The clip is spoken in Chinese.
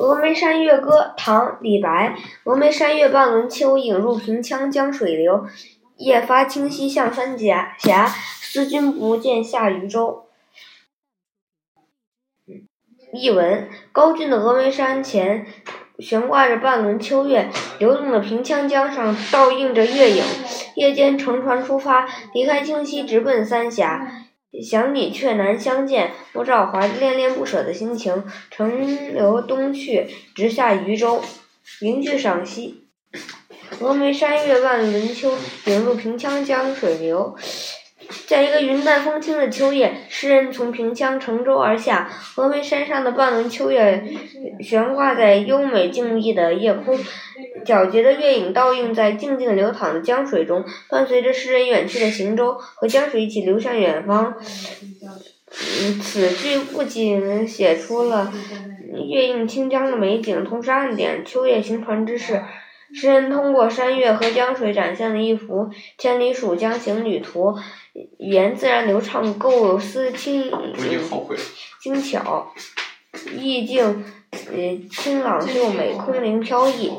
峨眉山月歌》唐·李白。峨眉山月半轮秋，影入平羌江水流。夜发清溪向三峡，思君不见下渝州。译文：高峻的峨眉山前悬挂着半轮秋月，流动的平羌江上倒映着月影。夜间乘船出发，离开清溪，直奔三峡。想你却难相见，我只好怀着恋恋不舍的心情，乘流东去，直下渝州。名句赏析：峨眉山月半轮秋，影入平羌江水流。在一个云淡风轻的秋夜，诗人从平羌乘舟而下，峨眉山上的半轮秋月悬挂在优美静谧的夜空，皎洁的月影倒映在静静流淌的江水中，伴随着诗人远去的行舟，和江水一起流向远方。嗯，此句不仅写出了月映清江的美景，同时暗点秋夜行船之事。诗人通过山月和江水展现了一幅千里蜀江行旅图，语言自然流畅，构思轻盈精巧，意境呃清朗秀美，空灵飘逸。